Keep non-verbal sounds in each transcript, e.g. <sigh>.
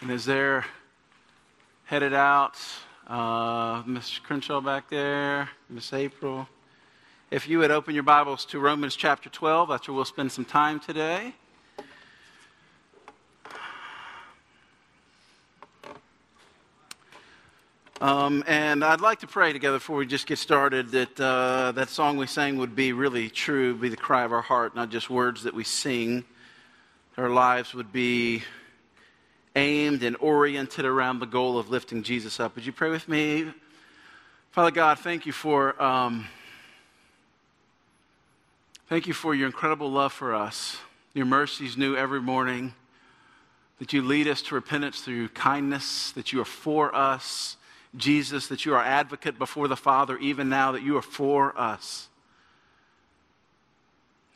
And as they're headed out, uh, Miss Crenshaw back there, Miss April, if you would open your Bibles to Romans chapter 12, that's where we'll spend some time today. Um, and I'd like to pray together before we just get started that uh, that song we sang would be really true, be the cry of our heart, not just words that we sing. Our lives would be aimed and oriented around the goal of lifting Jesus up. Would you pray with me? Father God, thank you for um, thank you for your incredible love for us. Your mercies new every morning. That you lead us to repentance through kindness. That you are for us Jesus, that you are advocate before the Father, even now, that you are for us.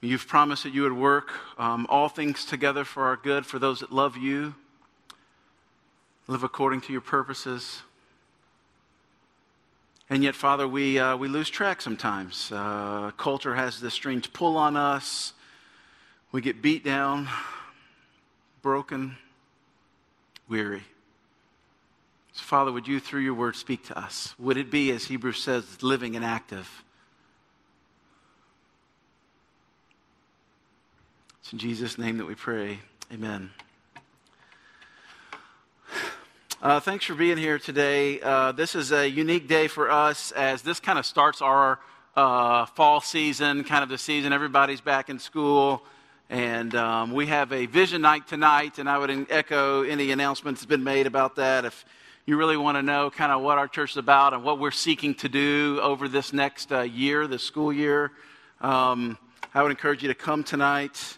You've promised that you would work um, all things together for our good, for those that love you, live according to your purposes. And yet, Father, we, uh, we lose track sometimes. Uh, culture has this strange pull on us. We get beat down, broken, weary. So, Father, would you, through your word, speak to us? Would it be, as Hebrews says, living and active? It's in Jesus' name that we pray. Amen. Uh, thanks for being here today. Uh, this is a unique day for us as this kind of starts our uh, fall season, kind of the season. Everybody's back in school. And um, we have a vision night tonight, and I would echo any announcements that's been made about that. If you really want to know kind of what our church is about and what we're seeking to do over this next uh, year, this school year, um, I would encourage you to come tonight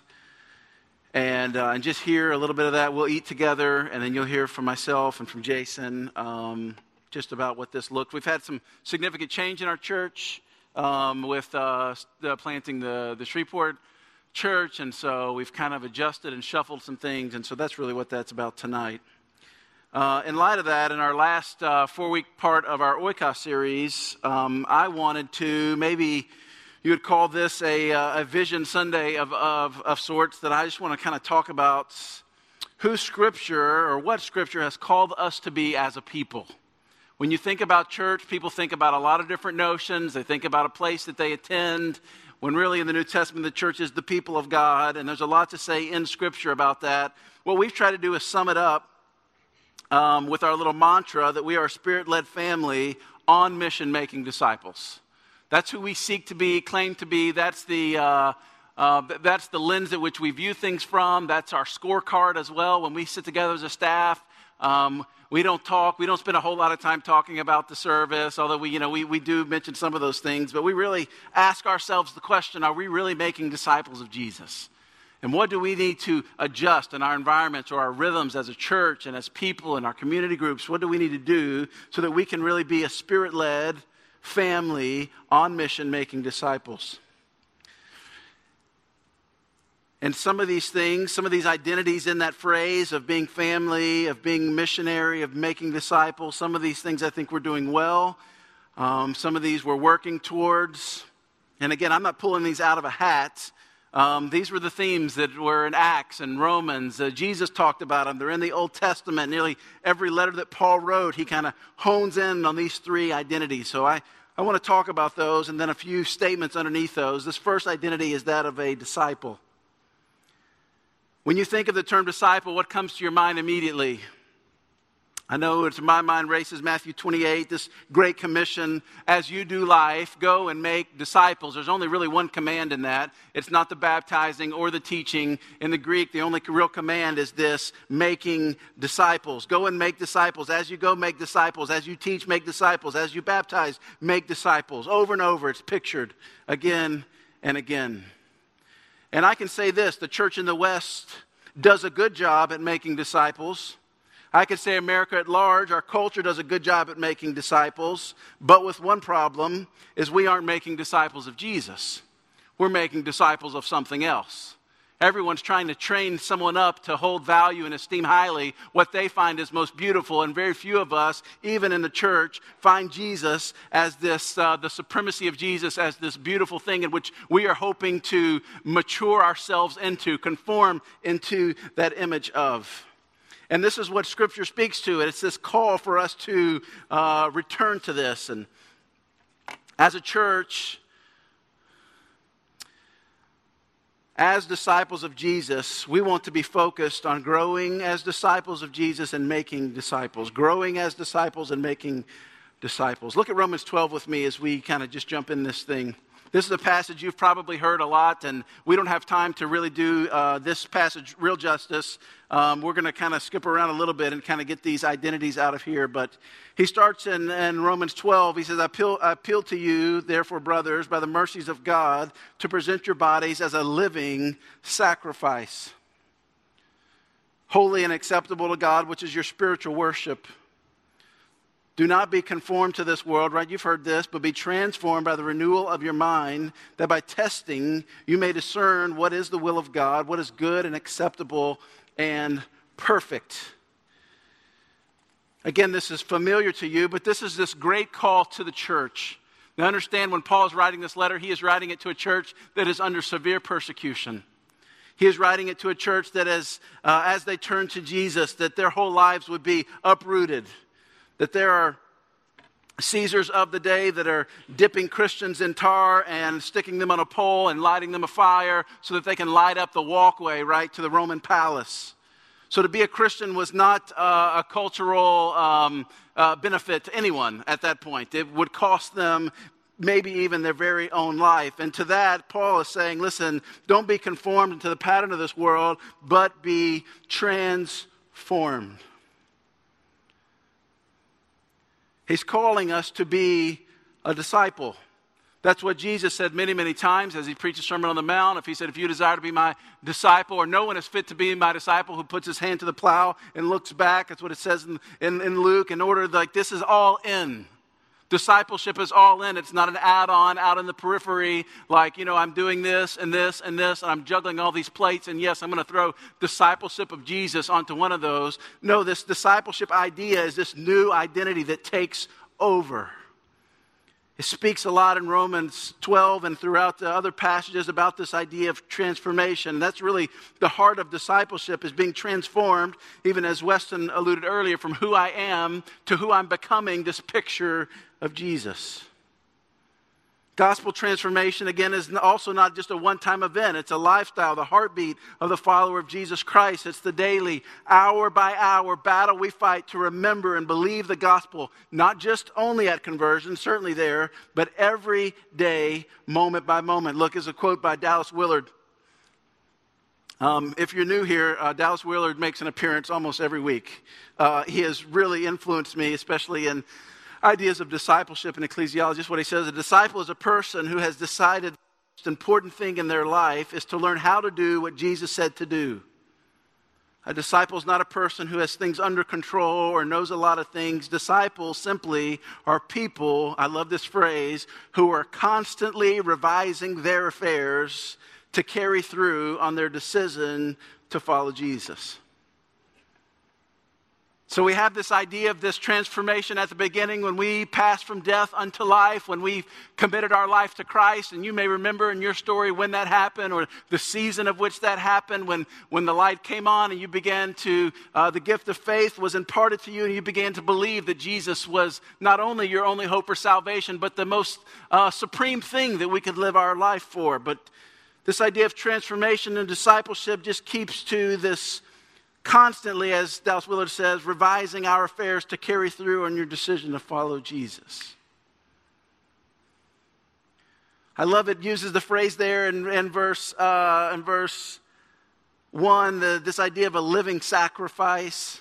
and, uh, and just hear a little bit of that. We'll eat together, and then you'll hear from myself and from Jason um, just about what this looked. We've had some significant change in our church um, with uh, planting the, the Shreveport church, and so we've kind of adjusted and shuffled some things, and so that's really what that's about tonight. Uh, in light of that, in our last uh, four week part of our Oikos series, um, I wanted to maybe you would call this a, uh, a vision Sunday of, of, of sorts that I just want to kind of talk about who Scripture or what Scripture has called us to be as a people. When you think about church, people think about a lot of different notions. They think about a place that they attend, when really in the New Testament, the church is the people of God, and there's a lot to say in Scripture about that. What we've tried to do is sum it up um, with our little mantra that we are a spirit led family on mission making disciples. That's who we seek to be, claim to be. That's the, uh, uh, that's the lens at which we view things from. That's our scorecard as well. When we sit together as a staff, um, we don't talk. We don't spend a whole lot of time talking about the service, although we, you know, we, we do mention some of those things. But we really ask ourselves the question are we really making disciples of Jesus? And what do we need to adjust in our environments or our rhythms as a church and as people in our community groups? What do we need to do so that we can really be a spirit led family on mission making disciples? And some of these things, some of these identities in that phrase of being family, of being missionary, of making disciples, some of these things I think we're doing well. Um, some of these we're working towards. And again, I'm not pulling these out of a hat. Um, these were the themes that were in Acts and Romans. Uh, Jesus talked about them. They're in the Old Testament. Nearly every letter that Paul wrote, he kind of hones in on these three identities. So I, I want to talk about those and then a few statements underneath those. This first identity is that of a disciple. When you think of the term disciple, what comes to your mind immediately? I know it's in my mind races Matthew 28, this great commission, as you do life, go and make disciples. There's only really one command in that. It's not the baptizing or the teaching. In the Greek, the only real command is this making disciples. Go and make disciples. As you go, make disciples. As you teach, make disciples. As you baptize, make disciples. Over and over, it's pictured again and again. And I can say this the church in the West does a good job at making disciples. I could say America at large, our culture does a good job at making disciples, but with one problem is we aren't making disciples of Jesus. We're making disciples of something else. Everyone's trying to train someone up to hold value and esteem highly what they find is most beautiful, and very few of us, even in the church, find Jesus as this, uh, the supremacy of Jesus as this beautiful thing in which we are hoping to mature ourselves into, conform into that image of. And this is what Scripture speaks to. And it's this call for us to uh, return to this. And as a church, as disciples of Jesus, we want to be focused on growing as disciples of Jesus and making disciples. Growing as disciples and making disciples. Look at Romans 12 with me as we kind of just jump in this thing. This is a passage you've probably heard a lot, and we don't have time to really do uh, this passage real justice. Um, we're going to kind of skip around a little bit and kind of get these identities out of here. But he starts in, in Romans 12. He says, I appeal, I appeal to you, therefore, brothers, by the mercies of God, to present your bodies as a living sacrifice, holy and acceptable to God, which is your spiritual worship. Do not be conformed to this world, right? You've heard this, but be transformed by the renewal of your mind, that by testing you may discern what is the will of God, what is good and acceptable and perfect. Again, this is familiar to you, but this is this great call to the church. Now, understand when Paul is writing this letter, he is writing it to a church that is under severe persecution. He is writing it to a church that, as, uh, as they turn to Jesus, that their whole lives would be uprooted that there are Caesars of the day that are dipping Christians in tar and sticking them on a pole and lighting them a fire so that they can light up the walkway right to the Roman palace. So to be a Christian was not uh, a cultural um, uh, benefit to anyone at that point. It would cost them maybe even their very own life. And to that, Paul is saying, listen, don't be conformed to the pattern of this world, but be transformed. He's calling us to be a disciple. That's what Jesus said many, many times as he preached the Sermon on the Mount. If he said, If you desire to be my disciple, or no one is fit to be my disciple who puts his hand to the plow and looks back, that's what it says in, in, in Luke, in order like this is all in. Discipleship is all in. It's not an add on out in the periphery, like, you know, I'm doing this and this and this, and I'm juggling all these plates, and yes, I'm going to throw discipleship of Jesus onto one of those. No, this discipleship idea is this new identity that takes over. It speaks a lot in Romans 12 and throughout the other passages about this idea of transformation. That's really the heart of discipleship is being transformed, even as Weston alluded earlier, from who I am to who I'm becoming, this picture of Jesus. Gospel transformation, again, is also not just a one time event. It's a lifestyle, the heartbeat of the follower of Jesus Christ. It's the daily, hour by hour battle we fight to remember and believe the gospel, not just only at conversion, certainly there, but every day, moment by moment. Look, as a quote by Dallas Willard. Um, if you're new here, uh, Dallas Willard makes an appearance almost every week. Uh, he has really influenced me, especially in ideas of discipleship and ecclesiology. Just what he says a disciple is a person who has decided the most important thing in their life is to learn how to do what Jesus said to do. A disciple is not a person who has things under control or knows a lot of things. Disciples simply are people, I love this phrase, who are constantly revising their affairs to carry through on their decision to follow Jesus. So we have this idea of this transformation at the beginning when we pass from death unto life, when we committed our life to Christ. And you may remember in your story when that happened or the season of which that happened, when, when the light came on and you began to, uh, the gift of faith was imparted to you and you began to believe that Jesus was not only your only hope for salvation, but the most uh, supreme thing that we could live our life for. But this idea of transformation and discipleship just keeps to this constantly, as Dallas Willard says, revising our affairs to carry through on your decision to follow Jesus. I love it uses the phrase there in, in verse, uh, in verse 1, the, this idea of a living sacrifice.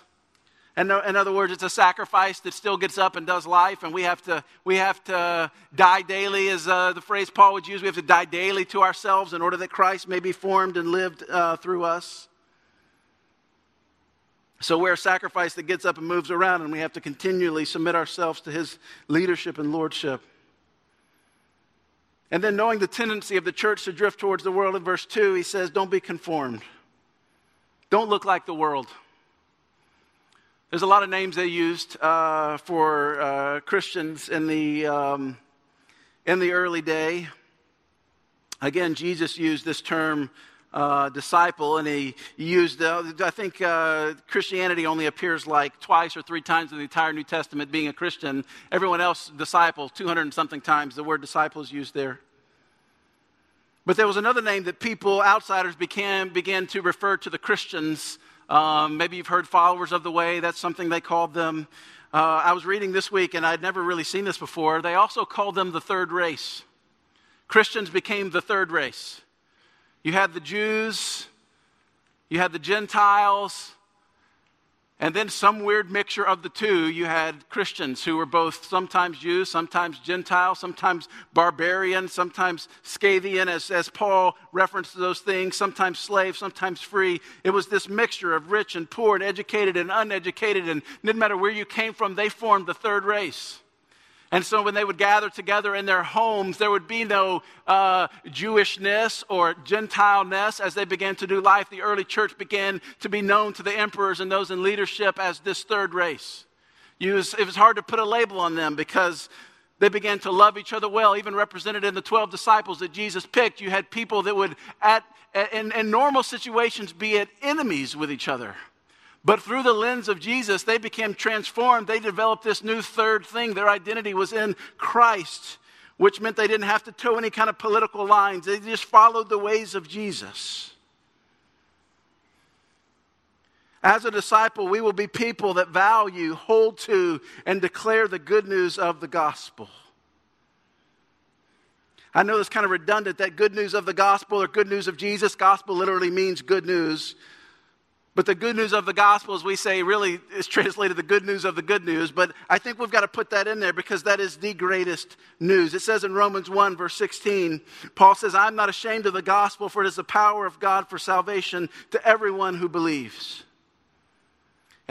And in other words, it's a sacrifice that still gets up and does life, and we have to, we have to die daily, as uh, the phrase Paul would use. We have to die daily to ourselves in order that Christ may be formed and lived uh, through us. So we're a sacrifice that gets up and moves around, and we have to continually submit ourselves to his leadership and lordship. And then, knowing the tendency of the church to drift towards the world, in verse 2, he says, Don't be conformed. Don't look like the world. There's a lot of names they used uh, for uh, Christians in the, um, in the early day. Again, Jesus used this term uh, disciple, and he used, uh, I think uh, Christianity only appears like twice or three times in the entire New Testament being a Christian. Everyone else, disciple, 200 and something times the word disciple is used there. But there was another name that people, outsiders, began, began to refer to the Christians. Um, maybe you've heard followers of the way, that's something they called them. Uh, I was reading this week, and I'd never really seen this before. They also called them the third race. Christians became the third race. You had the Jews, you had the Gentiles, and then some weird mixture of the two. You had Christians who were both sometimes Jews, sometimes Gentiles, sometimes barbarian, sometimes Scythian, as, as Paul referenced those things, sometimes slave, sometimes free. It was this mixture of rich and poor and educated and uneducated, and didn't matter where you came from, they formed the third race. And so when they would gather together in their homes, there would be no uh, Jewishness or Gentileness as they began to do life. The early church began to be known to the emperors and those in leadership as this third race. Was, it was hard to put a label on them because they began to love each other well, even represented in the 12 disciples that Jesus picked. You had people that would, at, in, in normal situations, be at enemies with each other. But through the lens of Jesus, they became transformed. They developed this new third thing. Their identity was in Christ, which meant they didn't have to toe any kind of political lines. They just followed the ways of Jesus. As a disciple, we will be people that value, hold to, and declare the good news of the gospel. I know it's kind of redundant that good news of the gospel or good news of Jesus, gospel literally means good news. But the good news of the gospel, as we say, really is translated the good news of the good news. But I think we've got to put that in there because that is the greatest news. It says in Romans 1, verse 16, Paul says, I'm not ashamed of the gospel, for it is the power of God for salvation to everyone who believes.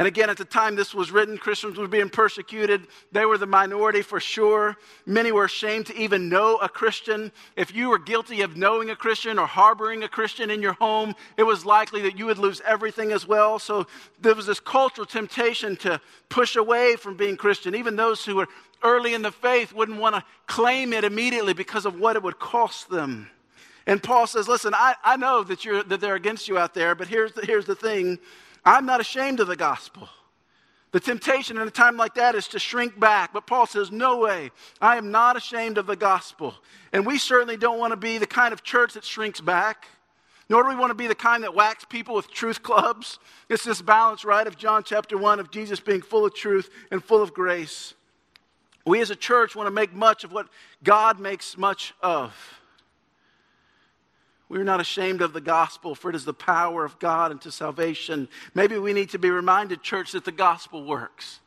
And again, at the time this was written, Christians were being persecuted. They were the minority for sure. Many were ashamed to even know a Christian. If you were guilty of knowing a Christian or harboring a Christian in your home, it was likely that you would lose everything as well. So there was this cultural temptation to push away from being Christian. Even those who were early in the faith wouldn't want to claim it immediately because of what it would cost them. And Paul says, Listen, I, I know that, you're, that they're against you out there, but here's the, here's the thing I'm not ashamed of the gospel. The temptation in a time like that is to shrink back. But Paul says, No way. I am not ashamed of the gospel. And we certainly don't want to be the kind of church that shrinks back, nor do we want to be the kind that whacks people with truth clubs. It's this balance, right, of John chapter 1 of Jesus being full of truth and full of grace. We as a church want to make much of what God makes much of. We're not ashamed of the gospel, for it is the power of God unto salvation. Maybe we need to be reminded, church, that the gospel works,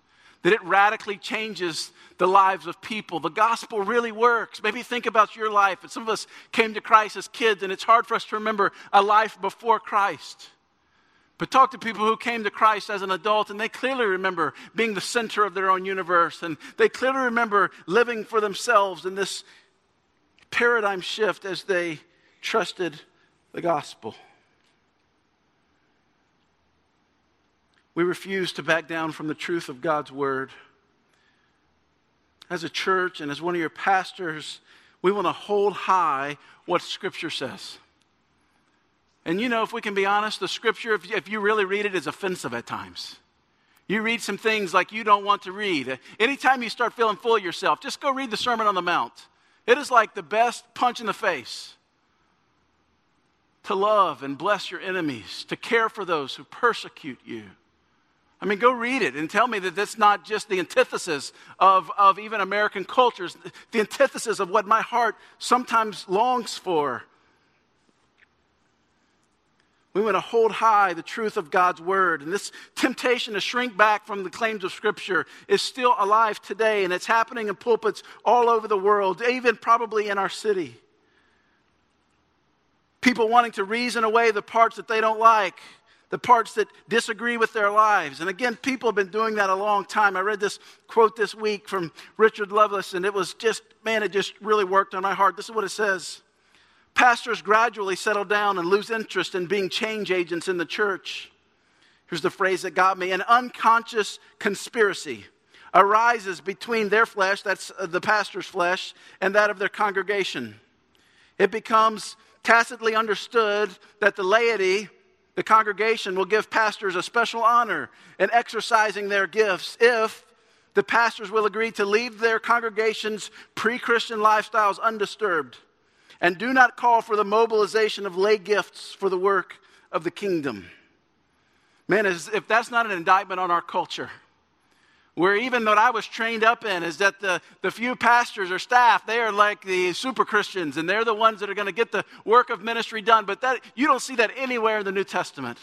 that it radically changes the lives of people. The gospel really works. Maybe think about your life. And some of us came to Christ as kids, and it's hard for us to remember a life before Christ. But talk to people who came to Christ as an adult, and they clearly remember being the center of their own universe, and they clearly remember living for themselves in this paradigm shift as they trusted the gospel. We refuse to back down from the truth of God's word. As a church and as one of your pastors, we want to hold high what Scripture says. And you know, if we can be honest, the Scripture, if, you really read it, is offensive at times. You read some things like you don't want to read. Anytime you start feeling full of yourself, just go read the Sermon on the Mount. It is like the best punch in the face to love and bless your enemies, to care for those who persecute you. I mean, go read it and tell me that that's not just the antithesis of, of even American cultures, the antithesis of what my heart sometimes longs for. We want to hold high the truth of God's word. And this temptation to shrink back from the claims of Scripture is still alive today, and it's happening in pulpits all over the world, even probably in our city. People wanting to reason away the parts that they don't like, the parts that disagree with their lives. And again, people have been doing that a long time. I read this quote this week from Richard Lovelace, and it was just, man, it just really worked on my heart. This is what it says Pastors gradually settle down and lose interest in being change agents in the church. Here's the phrase that got me an unconscious conspiracy arises between their flesh, that's uh, the pastor's flesh, and that of their congregation. It becomes tacitly understood that the laity, the congregation, will give pastors a special honor in exercising their gifts if the pastors will agree to leave their congregation's pre Christian lifestyles undisturbed and do not call for the mobilization of lay gifts for the work of the kingdom. Man, if that's not an indictment on our culture, where even what I was trained up in is that the, the few pastors or staff, they are like the super Christians, and they're the ones that are going to get the work of ministry done. But that, you don't see that anywhere in the New Testament.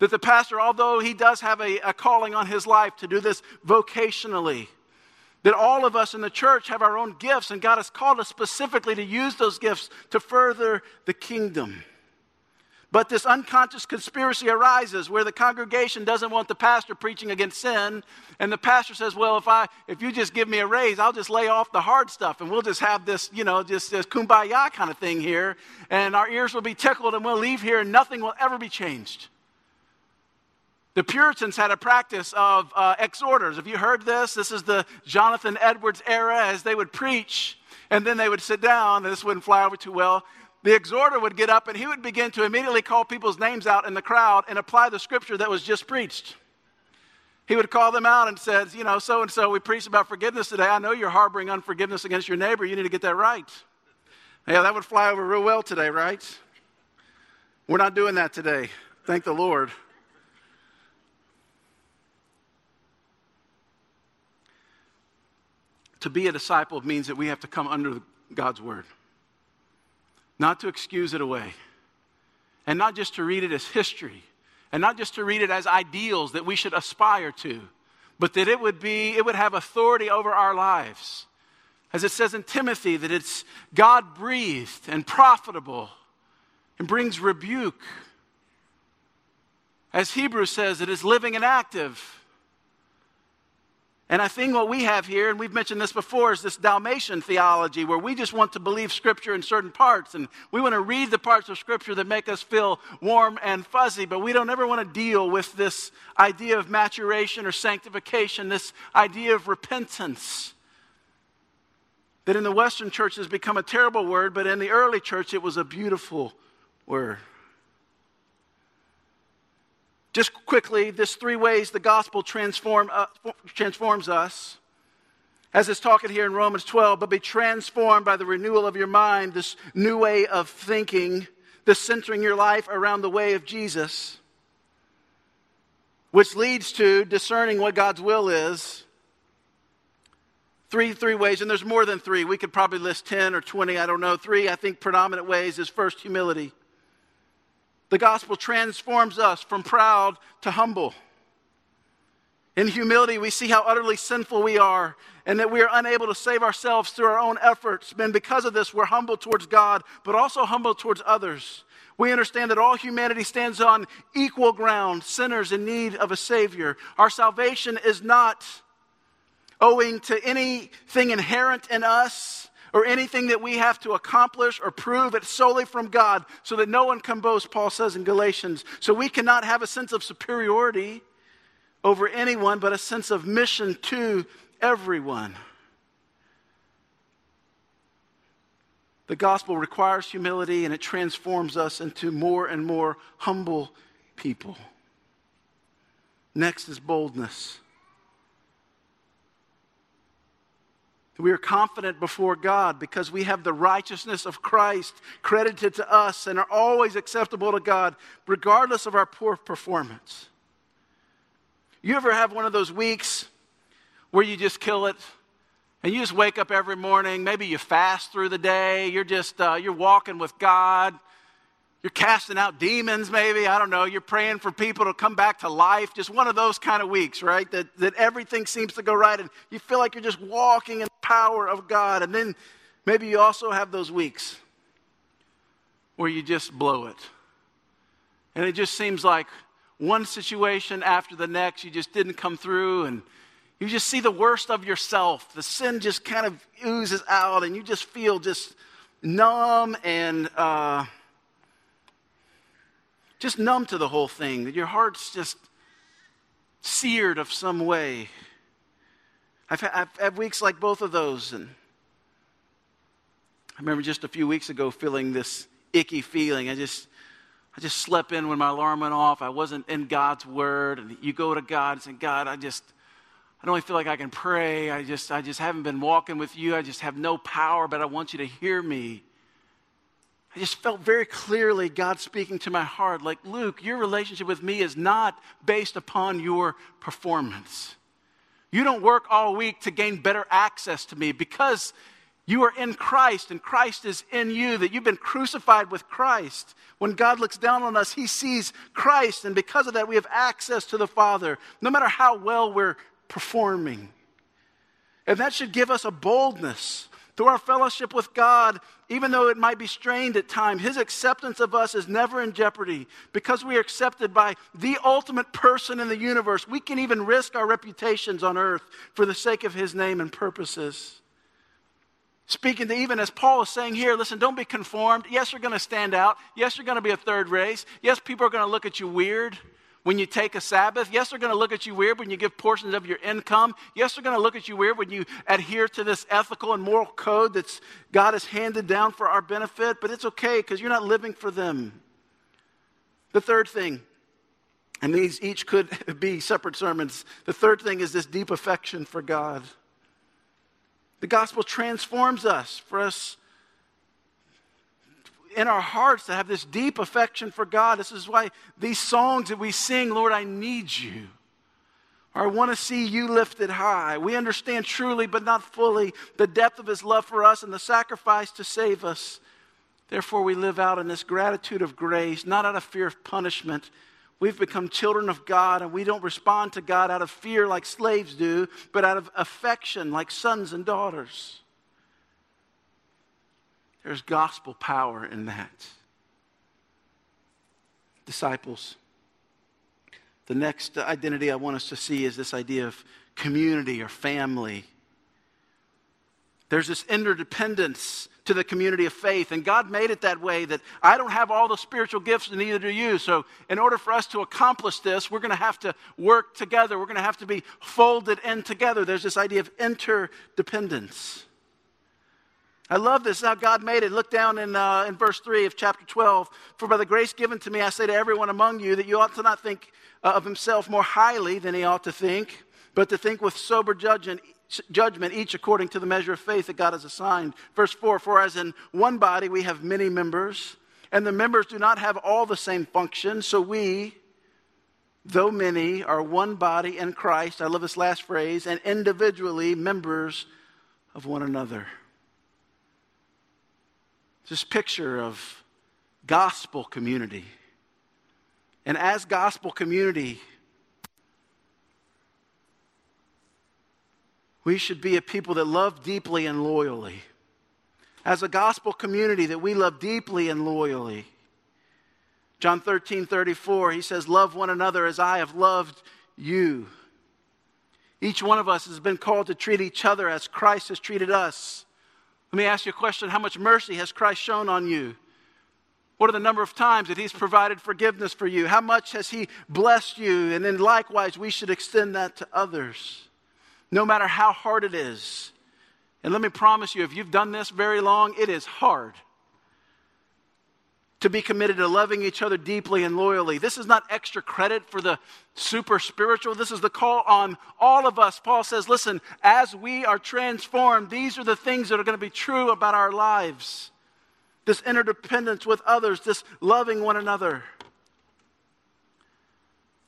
That the pastor, although he does have a, a calling on his life to do this vocationally, that all of us in the church have our own gifts, and God has called us specifically to use those gifts to further the kingdom. But this unconscious conspiracy arises where the congregation doesn't want the pastor preaching against sin, and the pastor says, "Well, if I if you just give me a raise, I'll just lay off the hard stuff, and we'll just have this, you know, just this kumbaya kind of thing here, and our ears will be tickled, and we'll leave here, and nothing will ever be changed." The Puritans had a practice of uh, exhorters. Have you heard this? This is the Jonathan Edwards era as they would preach, and then they would sit down. This wouldn't fly over too well the exhorter would get up and he would begin to immediately call people's names out in the crowd and apply the scripture that was just preached. He would call them out and says, you know, so and so, we preached about forgiveness today. I know you're harboring unforgiveness against your neighbor. You need to get that right. Yeah, that would fly over real well today, right? We're not doing that today. Thank the Lord. To be a disciple means that we have to come under God's word not to excuse it away, and not just to read it as history, and not just to read it as ideals that we should aspire to, but that it would be, it would have authority over our lives. As it says in Timothy, that it's God breathed and profitable and brings rebuke. As Hebrews says, it is living and active and I think what we have here, and we've mentioned this before, is this Dalmatian theology where we just want to believe Scripture in certain parts. And we want to read the parts of Scripture that make us feel warm and fuzzy, but we don't ever want to deal with this idea of maturation or sanctification, this idea of repentance. That in the Western church has become a terrible word, but in the early church it was a beautiful word. Just quickly, this three ways the gospel transform, uh, transforms us. As it's talking here in Romans 12, but be transformed by the renewal of your mind, this new way of thinking, this centering your life around the way of Jesus, which leads to discerning what God's will is. Three, three ways, and there's more than three. We could probably list 10 or 20, I don't know. Three, I think, predominant ways is first, humility. The gospel transforms us from proud to humble. In humility, we see how utterly sinful we are and that we are unable to save ourselves through our own efforts. And because of this, we're humble towards God, but also humble towards others. We understand that all humanity stands on equal ground, sinners in need of a Savior. Our salvation is not owing to anything inherent in us or anything that we have to accomplish or prove. It's solely from God so that no one can boast, Paul says in Galatians. So we cannot have a sense of superiority over anyone, but a sense of mission to everyone. The gospel requires humility and it transforms us into more and more humble people. Next is boldness. We are confident before God because we have the righteousness of Christ credited to us and are always acceptable to God, regardless of our poor performance. You ever have one of those weeks where you just kill it? And you just wake up every morning. Maybe you fast through the day. You're just uh, you're walking with God. You're casting out demons, maybe. I don't know. You're praying for people to come back to life. Just one of those kind of weeks, right? That, that everything seems to go right and you feel like you're just walking in the power of God. And then maybe you also have those weeks where you just blow it. And it just seems like one situation after the next, you just didn't come through and you just see the worst of yourself. The sin just kind of oozes out and you just feel just numb and. Uh, just numb to the whole thing, that your heart's just seared of some way. I've had, I've had weeks like both of those, and I remember just a few weeks ago feeling this icky feeling. I just, I just slept in when my alarm went off. I wasn't in God's word. And you go to God and say, God, I just, I don't even feel like I can pray. I just, I just haven't been walking with you. I just have no power, but I want you to hear me. I just felt very clearly God speaking to my heart like, Luke, your relationship with me is not based upon your performance. You don't work all week to gain better access to me because you are in Christ and Christ is in you, that you've been crucified with Christ. When God looks down on us, he sees Christ, and because of that, we have access to the Father, no matter how well we're performing. And that should give us a boldness through our fellowship with God, even though it might be strained at times, His acceptance of us is never in jeopardy. Because we are accepted by the ultimate person in the universe, we can even risk our reputations on earth for the sake of His name and purposes. Speaking to even as Paul is saying here, listen, don't be conformed. Yes, you're going to stand out. Yes, you're going to be a third race. Yes, people are going to look at you weird when you take a Sabbath. Yes, they're going to look at you weird when you give portions of your income. Yes, they're going to look at you weird when you adhere to this ethical and moral code that God has handed down for our benefit, but it's okay because you're not living for them. The third thing, and these each could <laughs> be separate sermons, the third thing is this deep affection for God. The gospel transforms us for us in our hearts to have this deep affection for God. This is why these songs that we sing, Lord, I need you. Or I want to see you lifted high. We understand truly, but not fully, the depth of his love for us and the sacrifice to save us. Therefore, we live out in this gratitude of grace, not out of fear of punishment, We've become children of God and we don't respond to God out of fear like slaves do, but out of affection like sons and daughters. There's gospel power in that. Disciples. The next identity I want us to see is this idea of community or family. There's this interdependence to the community of faith. And God made it that way that I don't have all the spiritual gifts, and neither do you. So, in order for us to accomplish this, we're going to have to work together. We're going to have to be folded in together. There's this idea of interdependence. I love this, how God made it. Look down in, uh, in verse 3 of chapter 12. For by the grace given to me, I say to everyone among you that you ought to not think uh, of himself more highly than he ought to think, but to think with sober judgment judgment, each according to the measure of faith that God has assigned. Verse 4 For as in one body we have many members, and the members do not have all the same function, so we, though many, are one body in Christ. I love this last phrase, and individually members of one another. This picture of gospel community. And as gospel community, We should be a people that love deeply and loyally. As a gospel community, that we love deeply and loyally. John 13, 34, he says, Love one another as I have loved you. Each one of us has been called to treat each other as Christ has treated us. Let me ask you a question How much mercy has Christ shown on you? What are the number of times that He's provided forgiveness for you? How much has He blessed you? And then likewise, we should extend that to others no matter how hard it is. And let me promise you, if you've done this very long, it is hard to be committed to loving each other deeply and loyally. This is not extra credit for the super spiritual. This is the call on all of us. Paul says, listen, as we are transformed, these are the things that are going to be true about our lives this interdependence with others, this loving one another.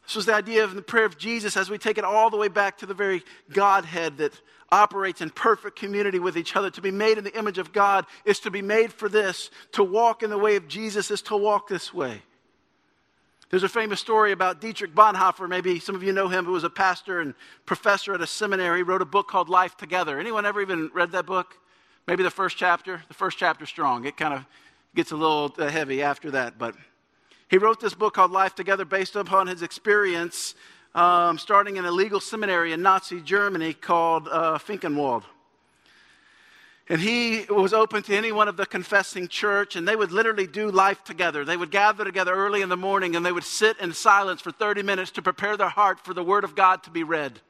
This was the idea of the prayer of Jesus as we take it all the way back to the very Godhead that operates in perfect community with each other. To be made in the image of God is to be made for this. To walk in the way of Jesus is to walk this way. There's a famous story about Dietrich Bonhoeffer. Maybe some of you know him, who was a pastor and professor at a seminary. He wrote a book called Life Together. Anyone ever even read that book? Maybe the first chapter? The first chapter strong. It kind of gets a little uh, heavy after that, but he wrote this book called Life Together based upon his experience um, starting in a legal seminary in Nazi Germany called uh, Finkenwald. And he was open to any one of the confessing church, and they would literally do life together. They would gather together early in the morning and they would sit in silence for 30 minutes to prepare their heart for the Word of God to be read.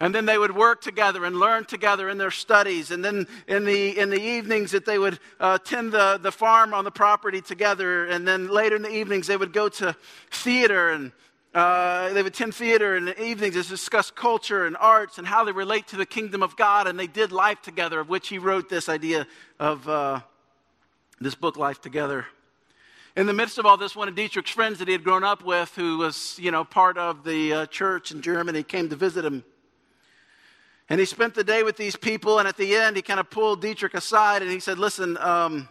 And then they would work together and learn together in their studies. And then in the, in the evenings that they would uh, tend the, the farm on the property together. And then later in the evenings they would go to theater and uh, they would attend theater in the evenings to discuss culture and arts and how they relate to the kingdom of God. And they did life together, of which he wrote this idea of uh, this book, Life Together. In the midst of all this, one of Dietrich's friends that he had grown up with, who was, you know, part of the uh, church in Germany, came to visit him. And he spent the day with these people, and at the end, he kind of pulled Dietrich aside and he said, Listen, um,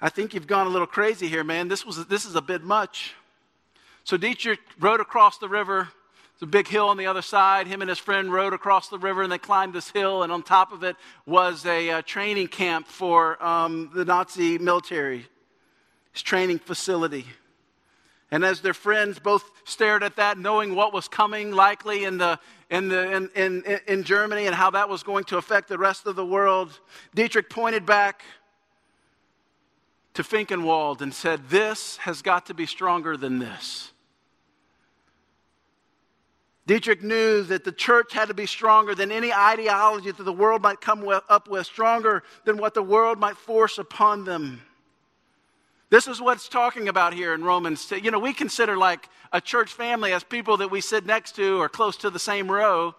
I think you've gone a little crazy here, man. This, was, this is a bit much. So Dietrich rode across the river. It's a big hill on the other side. Him and his friend rode across the river and they climbed this hill, and on top of it was a uh, training camp for um, the Nazi military, his training facility. And as their friends both stared at that, knowing what was coming likely in, the, in, the, in, in, in Germany and how that was going to affect the rest of the world, Dietrich pointed back to Finkenwald and said, This has got to be stronger than this. Dietrich knew that the church had to be stronger than any ideology that the world might come up with, stronger than what the world might force upon them. This is what's talking about here in Romans. You know, we consider like a church family as people that we sit next to or close to the same row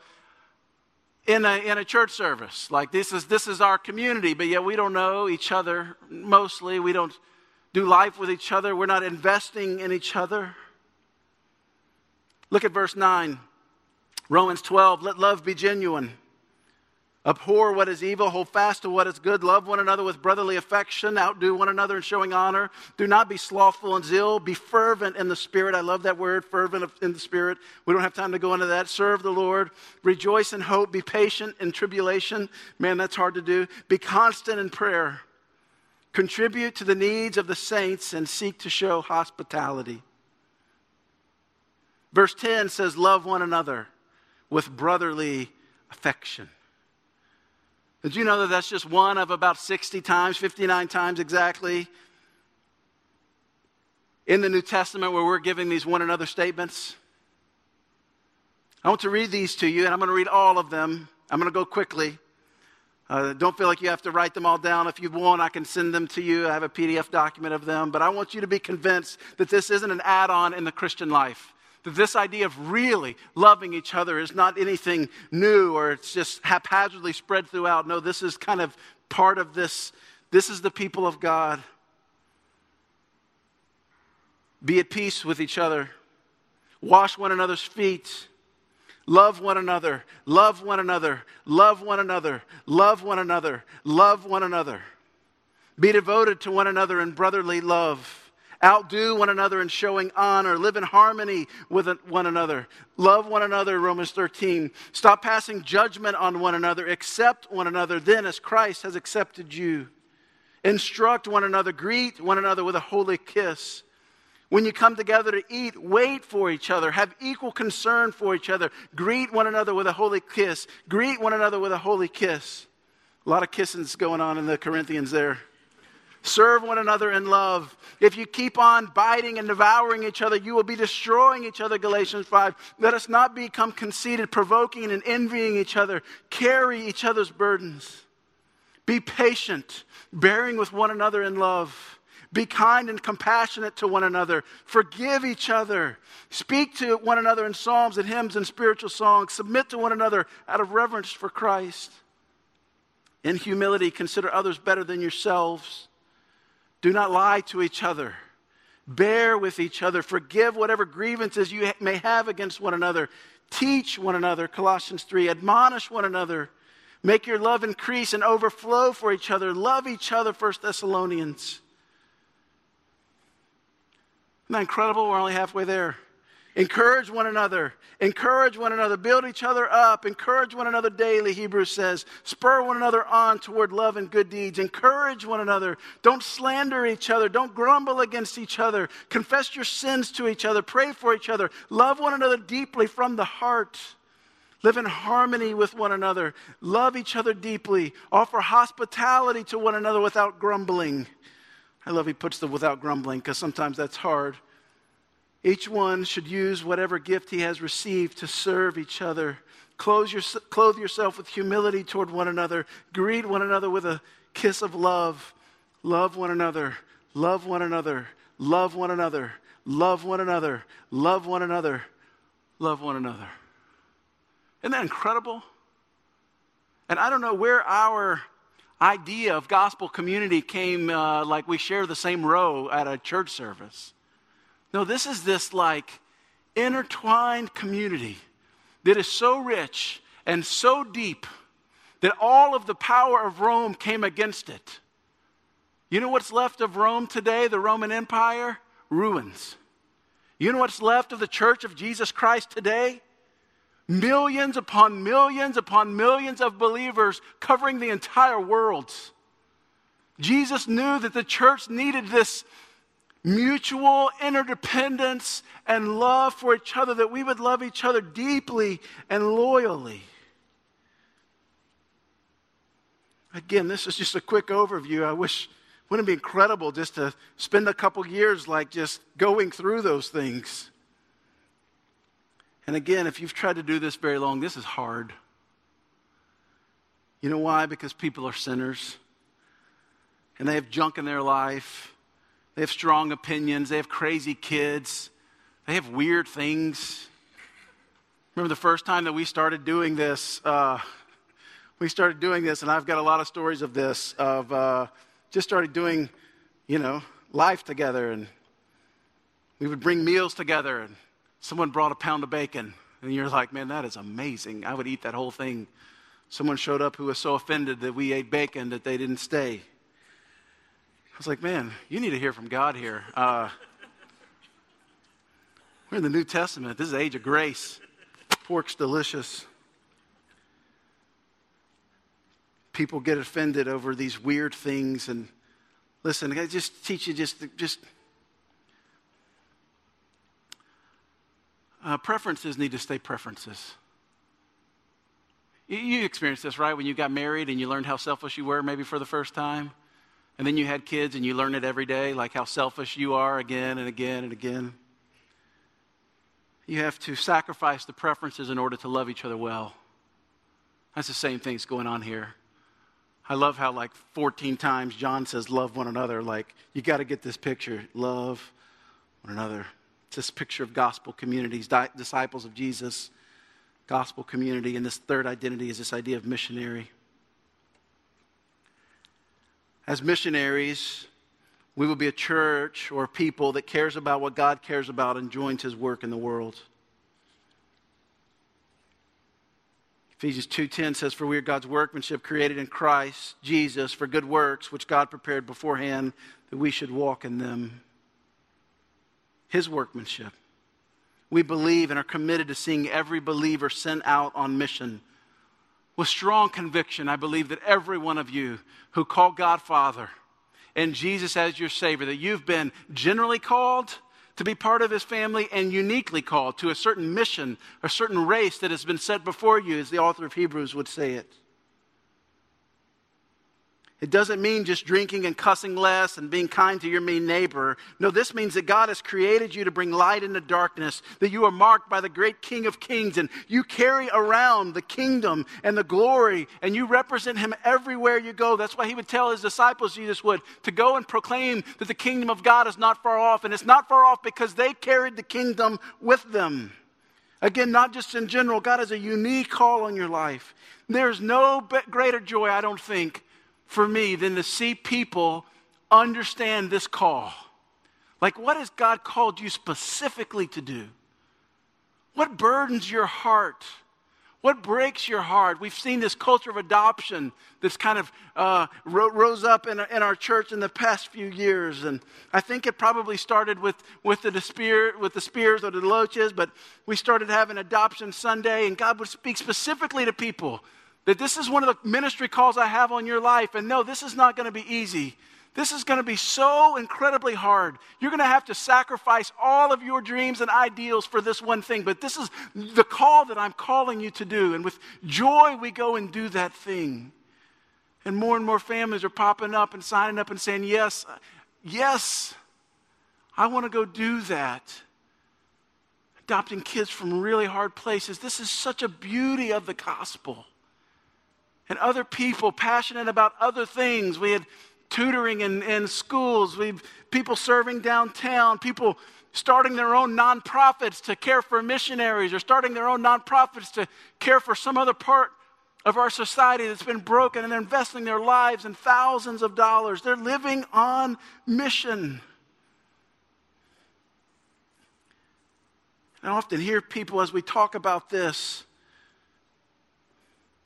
in a, in a church service. Like this is, this is our community, but yet we don't know each other mostly. We don't do life with each other. We're not investing in each other. Look at verse 9. Romans 12, let love be genuine. Abhor what is evil, hold fast to what is good, love one another with brotherly affection, outdo one another in showing honor. Do not be slothful in zeal, be fervent in the Spirit. I love that word, fervent in the Spirit. We don't have time to go into that. Serve the Lord. Rejoice in hope, be patient in tribulation. Man, that's hard to do. Be constant in prayer. Contribute to the needs of the saints and seek to show hospitality. Verse 10 says, Love one another with brotherly affection. Did you know that that's just one of about 60 times, 59 times exactly, in the New Testament where we're giving these one another statements? I want to read these to you, and I'm going to read all of them. I'm going to go quickly. Uh, don't feel like you have to write them all down. If you want, I can send them to you. I have a PDF document of them. But I want you to be convinced that this isn't an add on in the Christian life that this idea of really loving each other is not anything new or it's just haphazardly spread throughout. No, this is kind of part of this. This is the people of God. Be at peace with each other. Wash one another's feet. Love one another. Love one another. Love one another. Love one another. Love one another. Be devoted to one another in brotherly love. Outdo one another in showing honor. Live in harmony with one another. Love one another, Romans 13. Stop passing judgment on one another. Accept one another then as Christ has accepted you. Instruct one another. Greet one another with a holy kiss. When you come together to eat, wait for each other. Have equal concern for each other. Greet one another with a holy kiss. Greet one another with a holy kiss. A lot of kissings going on in the Corinthians there. Serve one another in love. If you keep on biting and devouring each other, you will be destroying each other. Galatians 5. Let us not become conceited, provoking and envying each other. Carry each other's burdens. Be patient, bearing with one another in love. Be kind and compassionate to one another. Forgive each other. Speak to one another in psalms and hymns and spiritual songs. Submit to one another out of reverence for Christ. In humility, consider others better than yourselves. Do not lie to each other. Bear with each other. Forgive whatever grievances you may have against one another. Teach one another, Colossians 3. Admonish one another. Make your love increase and overflow for each other. Love each other, 1 Thessalonians. Isn't that incredible? We're only halfway there. Encourage one another. Encourage one another. Build each other up. Encourage one another daily, Hebrews says. Spur one another on toward love and good deeds. Encourage one another. Don't slander each other. Don't grumble against each other. Confess your sins to each other. Pray for each other. Love one another deeply from the heart. Live in harmony with one another. Love each other deeply. Offer hospitality to one another without grumbling. I love he puts the without grumbling because sometimes that's hard. Each one should use whatever gift he has received to serve each other. Clothe, your, clothe yourself with humility toward one another. Greet one another with a kiss of love. Love one another. Love one another. Love one another. Love one another. Love one another. Love one another. Isn't that incredible? And I don't know where our idea of gospel community came uh, like we share the same row at a church service. No, this is this like intertwined community that is so rich and so deep that all of the power of Rome came against it. You know what's left of Rome today, the Roman Empire? Ruins. You know what's left of the church of Jesus Christ today? Millions upon millions upon millions of believers covering the entire world. Jesus knew that the church needed this mutual interdependence and love for each other, that we would love each other deeply and loyally. Again, this is just a quick overview. I wish, wouldn't it be incredible just to spend a couple years like just going through those things? And again, if you've tried to do this very long, this is hard. You know why? Because people are sinners and they have junk in their life. They have strong opinions. They have crazy kids. They have weird things. Remember the first time that we started doing this? Uh, we started doing this, and I've got a lot of stories of this, of uh, just started doing, you know, life together. And we would bring meals together, and someone brought a pound of bacon, and you're like, man, that is amazing. I would eat that whole thing. Someone showed up who was so offended that we ate bacon that they didn't stay. I was like, man, you need to hear from God here. Uh, we're in the New Testament. This is age of grace. Pork's delicious. People get offended over these weird things. And listen, I just teach you just, just Uh, preferences need to stay preferences. You, you experienced this, right? When you got married and you learned how selfish you were, maybe for the first time. And then you had kids and you learn it every day, like how selfish you are again and again and again. You have to sacrifice the preferences in order to love each other well. That's the same thing's going on here. I love how, like, 14 times John says, Love one another. Like, you got to get this picture. Love one another. It's this picture of gospel communities, di- disciples of Jesus, gospel community. And this third identity is this idea of missionary. As missionaries, we will be a church or a people that cares about what God cares about and joins his work in the world. Ephesians 2:10 says for we are God's workmanship created in Christ Jesus for good works which God prepared beforehand that we should walk in them his workmanship. We believe and are committed to seeing every believer sent out on mission. With strong conviction, I believe that every one of you who call God Father and Jesus as your Savior, that you've been generally called to be part of His family and uniquely called to a certain mission, a certain race that has been set before you, as the author of Hebrews would say it. It doesn't mean just drinking and cussing less and being kind to your mean neighbor. No, this means that God has created you to bring light into darkness, that you are marked by the great King of Kings, and you carry around the kingdom and the glory, and you represent him everywhere you go. That's why he would tell his disciples, Jesus would, to go and proclaim that the kingdom of God is not far off. And it's not far off because they carried the kingdom with them. Again, not just in general, God has a unique call on your life. There's no greater joy, I don't think, for me than to see people understand this call. Like, what has God called you specifically to do? What burdens your heart? What breaks your heart? We've seen this culture of adoption that's kind of uh, rose up in, in, our church in the past few years. And I think it probably started with, with, the, Spear, with the Spears or the Loaches, but we started having Adoption Sunday, and God would speak specifically to people that this is one of the ministry calls I have on your life. And no, this is not going to be easy. This is going to be so incredibly hard. You're going to have to sacrifice all of your dreams and ideals for this one thing. But this is the call that I'm calling you to do. And with joy, we go and do that thing. And more and more families are popping up and signing up and saying, Yes, yes, I want to go do that. adopting kids from really hard places. This is such a beauty of the gospel. And other people passionate about other things. We had tutoring in, in schools, we people serving downtown, people starting their own nonprofits to care for missionaries or starting their own nonprofits to care for some other part of our society that's been broken and they're investing their lives in thousands of dollars. They're living on mission. I often hear people as we talk about this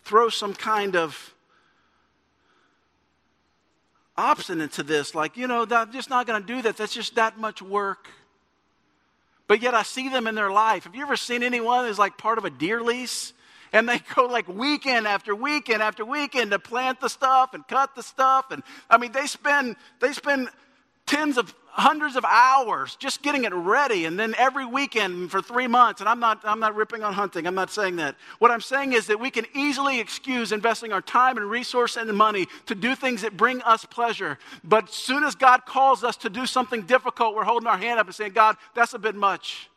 throw some kind of obstinate to this, like, you know, I'm just not going to do that. That's just that much work. But yet I see them in their life. Have you ever seen anyone who's like part of a deer lease? And they go like weekend after weekend after weekend to plant the stuff and cut the stuff. And I mean, they spend, they spend tens of hundreds of hours just getting it ready. And then every weekend for three months and i'm not i'm not ripping on hunting. I'm not saying that. What i'm saying is that we can easily excuse investing our time and resource and money to do things that bring us pleasure. But as soon as god calls us to do something difficult we're holding our hand up and saying god that's a bit much.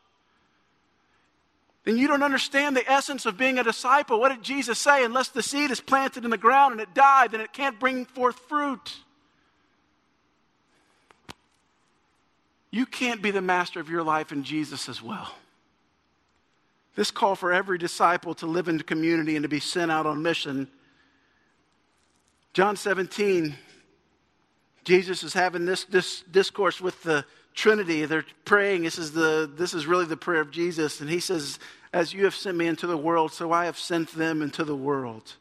Then you don't understand the essence of being a disciple. What did jesus say? Unless the seed is planted in the ground and it died then it can't bring forth fruit You can't be the master of your life in Jesus as well. This call for every disciple to live in the community and to be sent out on mission. John 17, Jesus is having this, this discourse with the Trinity. They're praying. This is, the, this is really the prayer of Jesus. And he says, As you have sent me into the world, so I have sent them into the world.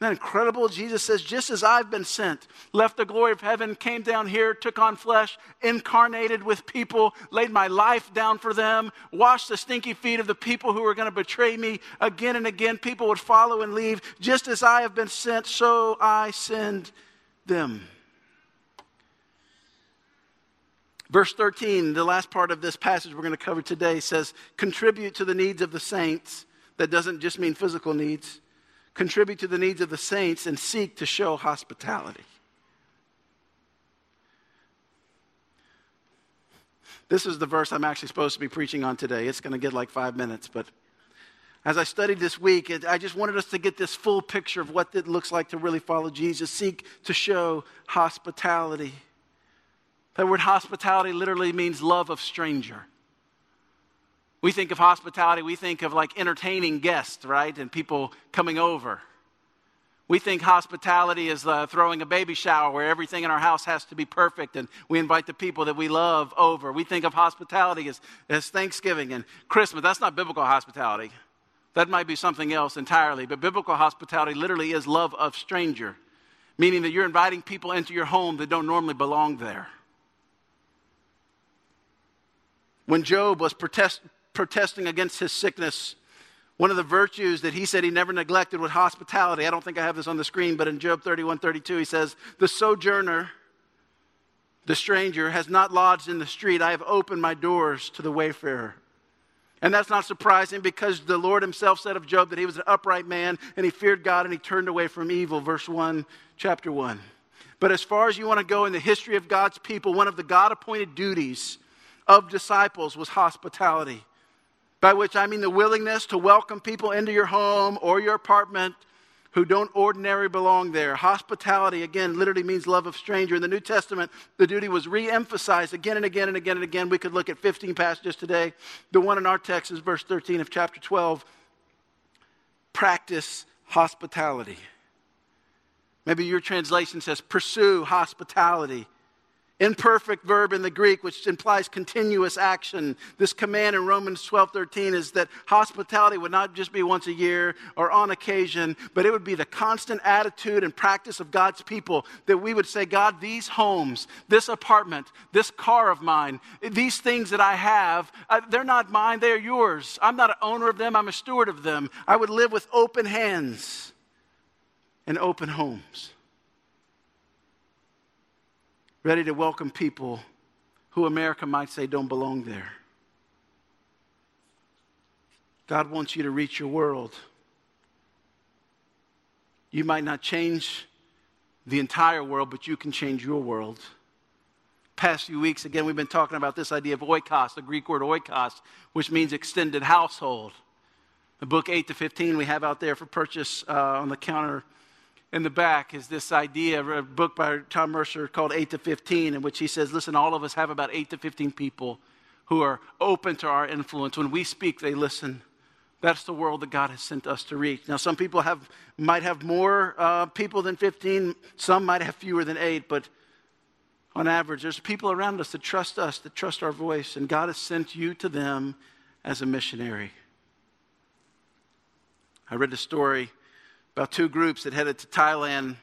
That incredible? Jesus says, just as I've been sent, left the glory of heaven, came down here, took on flesh, incarnated with people, laid my life down for them, washed the stinky feet of the people who were going to betray me again and again. People would follow and leave. Just as I have been sent, so I send them. Verse 13, the last part of this passage we're going to cover today says, contribute to the needs of the saints. That doesn't just mean physical needs contribute to the needs of the saints, and seek to show hospitality. This is the verse I'm actually supposed to be preaching on today. It's going to get like five minutes, but as I studied this week, I just wanted us to get this full picture of what it looks like to really follow Jesus. Seek to show hospitality. That word hospitality literally means love of stranger. We think of hospitality, we think of like entertaining guests, right? And people coming over. We think hospitality is uh, throwing a baby shower where everything in our house has to be perfect and we invite the people that we love over. We think of hospitality as, as Thanksgiving and Christmas. That's not biblical hospitality. That might be something else entirely. But biblical hospitality literally is love of stranger, meaning that you're inviting people into your home that don't normally belong there. When Job was protest, protesting against his sickness. One of the virtues that he said he never neglected was hospitality. I don't think I have this on the screen, but in Job 31 32, he says, The sojourner, the stranger, has not lodged in the street. I have opened my doors to the wayfarer. And that's not surprising because the Lord himself said of Job that he was an upright man and he feared God and he turned away from evil. Verse 1, chapter 1. But as far as you want to go in the history of God's people, one of the God appointed duties of disciples was hospitality by which I mean the willingness to welcome people into your home or your apartment who don't ordinarily belong there. Hospitality, again, literally means love of stranger. In the New Testament, the duty was re emphasized again and again and again and again. We could look at 15 passages today. The one in our text is verse 13 of chapter 12. Practice hospitality. Maybe your translation says, pursue hospitality imperfect verb in the Greek, which implies continuous action. This command in Romans 12 13 is that hospitality would not just be once a year or on occasion, but it would be the constant attitude and practice of God's people that we would say, God, these homes, this apartment, this car of mine, these things that I have, uh, they're not mine, they're yours. I'm not an owner of them, I'm a steward of them. I would live with open hands and open homes ready to welcome people who America might say don't belong there. God wants you to reach your world. You might not change the entire world, but you can change your world. past few weeks, again, we've been talking about this idea of oikos, the Greek word oikos, which means extended household. The book 8 to 15 we have out there for purchase uh, on the counter in the back is this idea of a book by Tom Mercer called 8 to 15, in which he says, Listen, all of us have about 8 to 15 people who are open to our influence. When we speak, they listen. That's the world that God has sent us to reach. Now, some people have, might have more uh, people than 15, some might have fewer than 8, but on average, there's people around us that trust us, that trust our voice, and God has sent you to them as a missionary. I read a story about two groups that headed to Thailand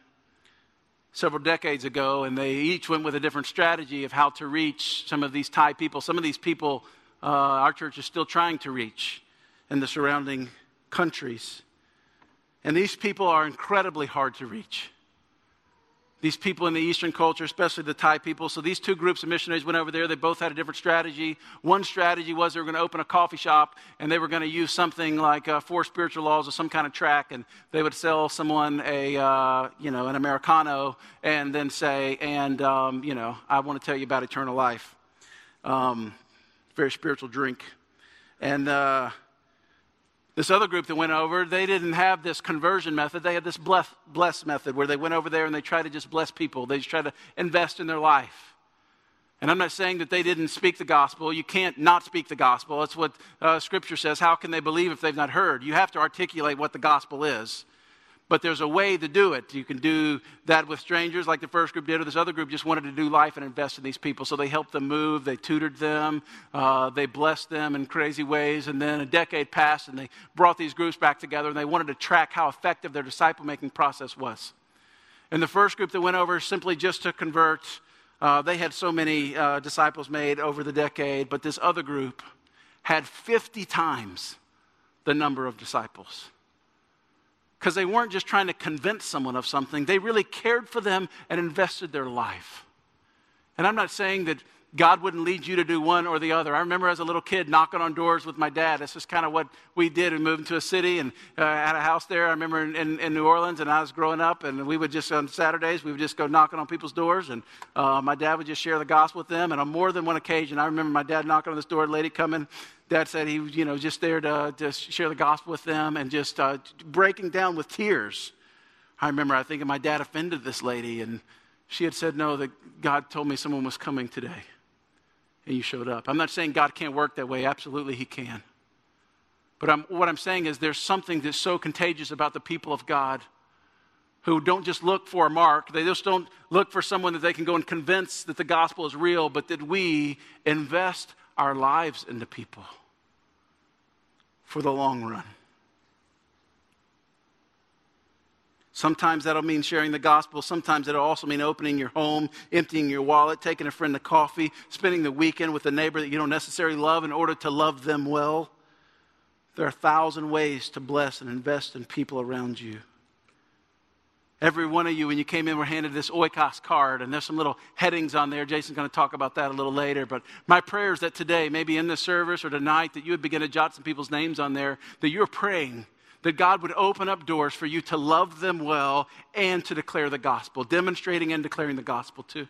several decades ago, and they each went with a different strategy of how to reach some of these Thai people. Some of these people, uh, our church is still trying to reach in the surrounding countries. And these people are incredibly hard to reach these people in the Eastern culture, especially the Thai people. So these two groups of missionaries went over there. They both had a different strategy. One strategy was they were going to open a coffee shop and they were going to use something like uh, Four Spiritual Laws or some kind of track, and they would sell someone a, uh, you know, an Americano and then say, and, um, you know, I want to tell you about eternal life. Um, very spiritual drink. And, uh, this other group that went over, they didn't have this conversion method. They had this bless, bless method where they went over there and they tried to just bless people. They just tried to invest in their life. And I'm not saying that they didn't speak the gospel. You can't not speak the gospel. That's what uh, Scripture says. How can they believe if they've not heard? You have to articulate what the gospel is but there's a way to do it. You can do that with strangers, like the first group did, or this other group just wanted to do life and invest in these people. So they helped them move, they tutored them, uh, they blessed them in crazy ways. And then a decade passed, and they brought these groups back together, and they wanted to track how effective their disciple making process was. And the first group that went over simply just to convert, uh, they had so many uh, disciples made over the decade, but this other group had 50 times the number of disciples because they weren't just trying to convince someone of something, they really cared for them and invested their life. And I'm not saying that God wouldn't lead you to do one or the other. I remember as a little kid knocking on doors with my dad. This is kind of what we did. We moved into a city and uh, had a house there. I remember in, in, in, New Orleans, and I was growing up, and we would just on Saturdays we would just go knocking on people's doors, and uh, my dad would just share the gospel with them. And on more than one occasion, I remember my dad knocking on this door, lady coming Dad said he was, you know, just there to, to share the gospel with them and just uh, breaking down with tears. I remember I think my dad offended this lady, and she had said, No, that God told me someone was coming today, and you showed up. I'm not saying God can't work that way, absolutely, He can. But I'm, what I'm saying is there's something that's so contagious about the people of God who don't just look for a mark. They just don't look for someone that they can go and convince that the gospel is real, but that we invest our lives into people for the long run. Sometimes that'll mean sharing the gospel. Sometimes it'll also mean opening your home, emptying your wallet, taking a friend to coffee, spending the weekend with a neighbor that you don't necessarily love in order to love them well. There are a thousand ways to bless and invest in people around you. Every one of you, when you came in, were handed this oikos card, and there's some little headings on there. Jason's going to talk about that a little later. But my prayer is that today, maybe in this service or tonight, that you would begin to jot some people's names on there, that you're praying that God would open up doors for you to love them well and to declare the gospel, demonstrating and declaring the gospel too.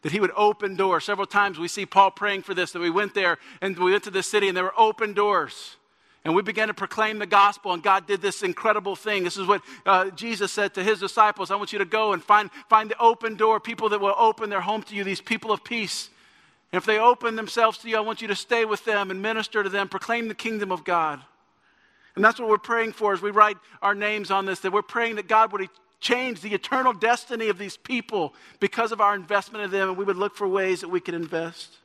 That he would open doors. Several times we see Paul praying for this, that we went there and we went to this city and there were open doors. And we began to proclaim the gospel, and God did this incredible thing. This is what uh, Jesus said to his disciples I want you to go and find, find the open door, people that will open their home to you, these people of peace. And if they open themselves to you, I want you to stay with them and minister to them, proclaim the kingdom of God. And that's what we're praying for as we write our names on this, that we're praying that God would change the eternal destiny of these people because of our investment in them, and we would look for ways that we could invest.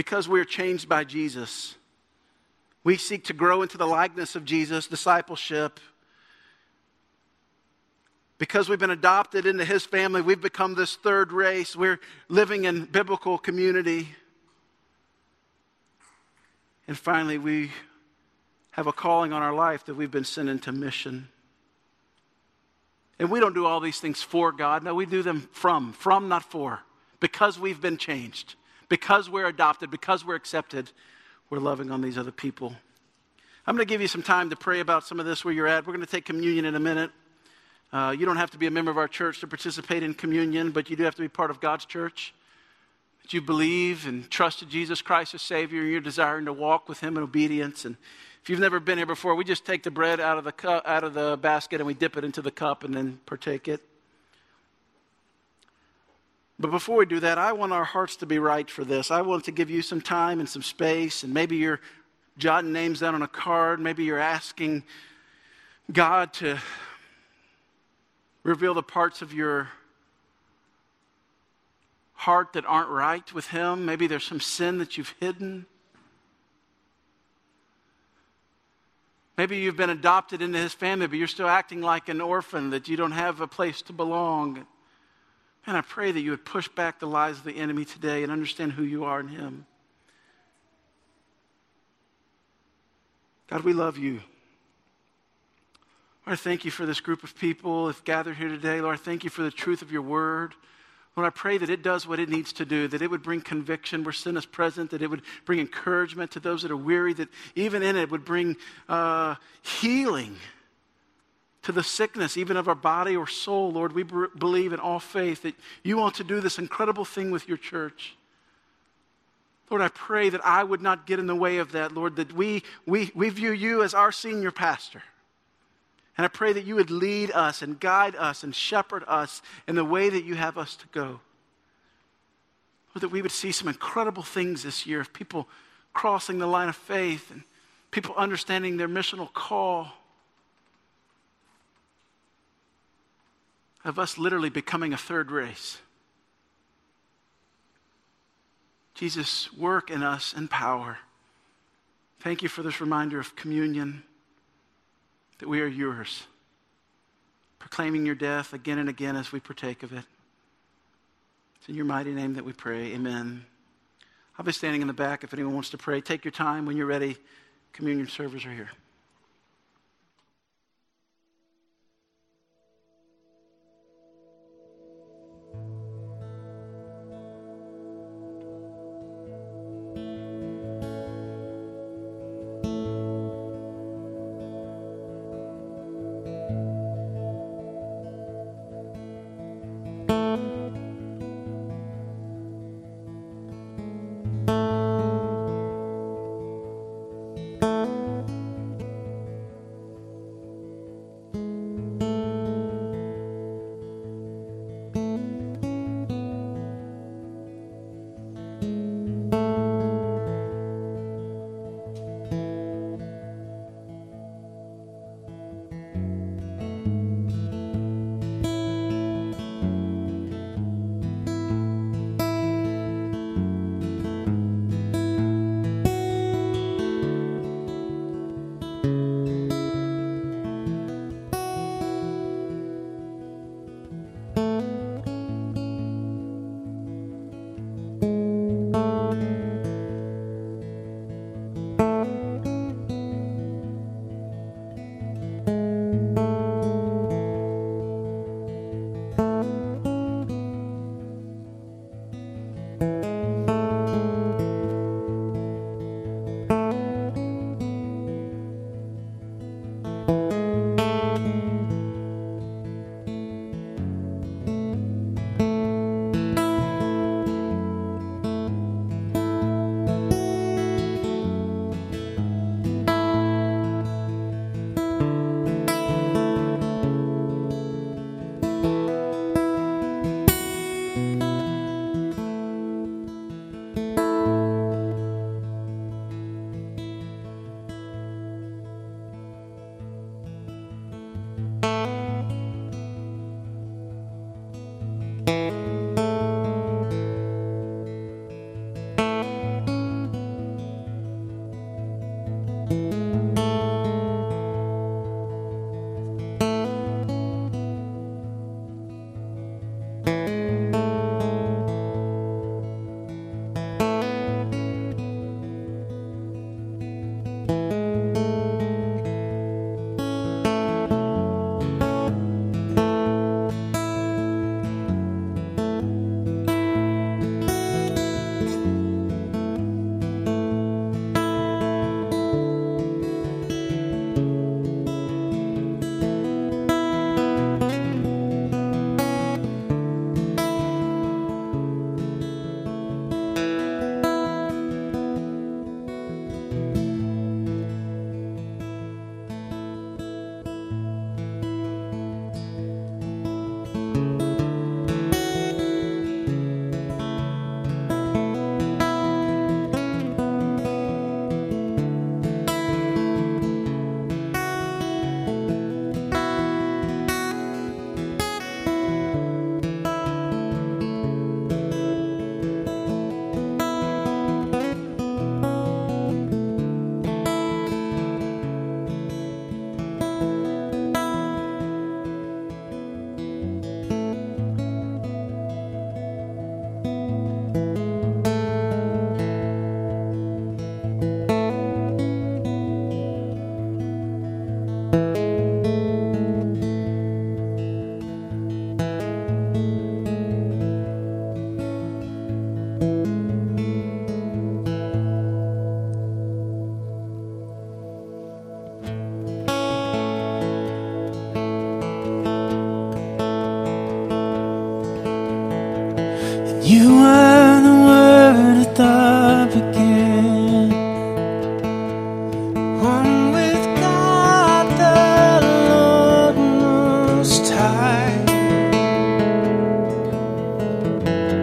because we are changed by Jesus. We seek to grow into the likeness of Jesus, discipleship. Because we've been adopted into his family, we've become this third race. We're living in biblical community. And finally, we have a calling on our life that we've been sent into mission. And we don't do all these things for God. No, we do them from, from, not for, because we've been changed because we're adopted, because we're accepted, we're loving on these other people. I'm going to give you some time to pray about some of this where you're at. We're going to take communion in a minute. Uh, you don't have to be a member of our church to participate in communion, but you do have to be part of God's church. That you believe and trusted Jesus Christ as Savior, and you're desiring to walk with Him in obedience. And if you've never been here before, we just take the bread out of the out of the basket, and we dip it into the cup, and then partake it. But before we do that, I want our hearts to be right for this. I want to give you some time and some space, and maybe you're jotting names down on a card. Maybe you're asking God to reveal the parts of your heart that aren't right with Him. Maybe there's some sin that you've hidden. Maybe you've been adopted into His family, but you're still acting like an orphan, that you don't have a place to belong. And I pray that you would push back the lies of the enemy today and understand who you are in Him. God, we love you. Lord, I thank you for this group of people that gathered here today. Lord, thank you for the truth of your word. Lord, I pray that it does what it needs to do, that it would bring conviction where sin is present, that it would bring encouragement to those that are weary, that even in it would bring uh, healing to the sickness, even of our body or soul. Lord, we b- believe in all faith that you want to do this incredible thing with your church. Lord, I pray that I would not get in the way of that, Lord, that we, we, we view you as our senior pastor. And I pray that you would lead us and guide us and shepherd us in the way that you have us to go. Lord, that we would see some incredible things this year of people crossing the line of faith and people understanding their missional call. Of us literally becoming a third race. Jesus, work in us in power. Thank you for this reminder of communion that we are yours, proclaiming your death again and again as we partake of it. It's in your mighty name that we pray. Amen. I'll be standing in the back if anyone wants to pray. Take your time when you're ready. Communion servers are here.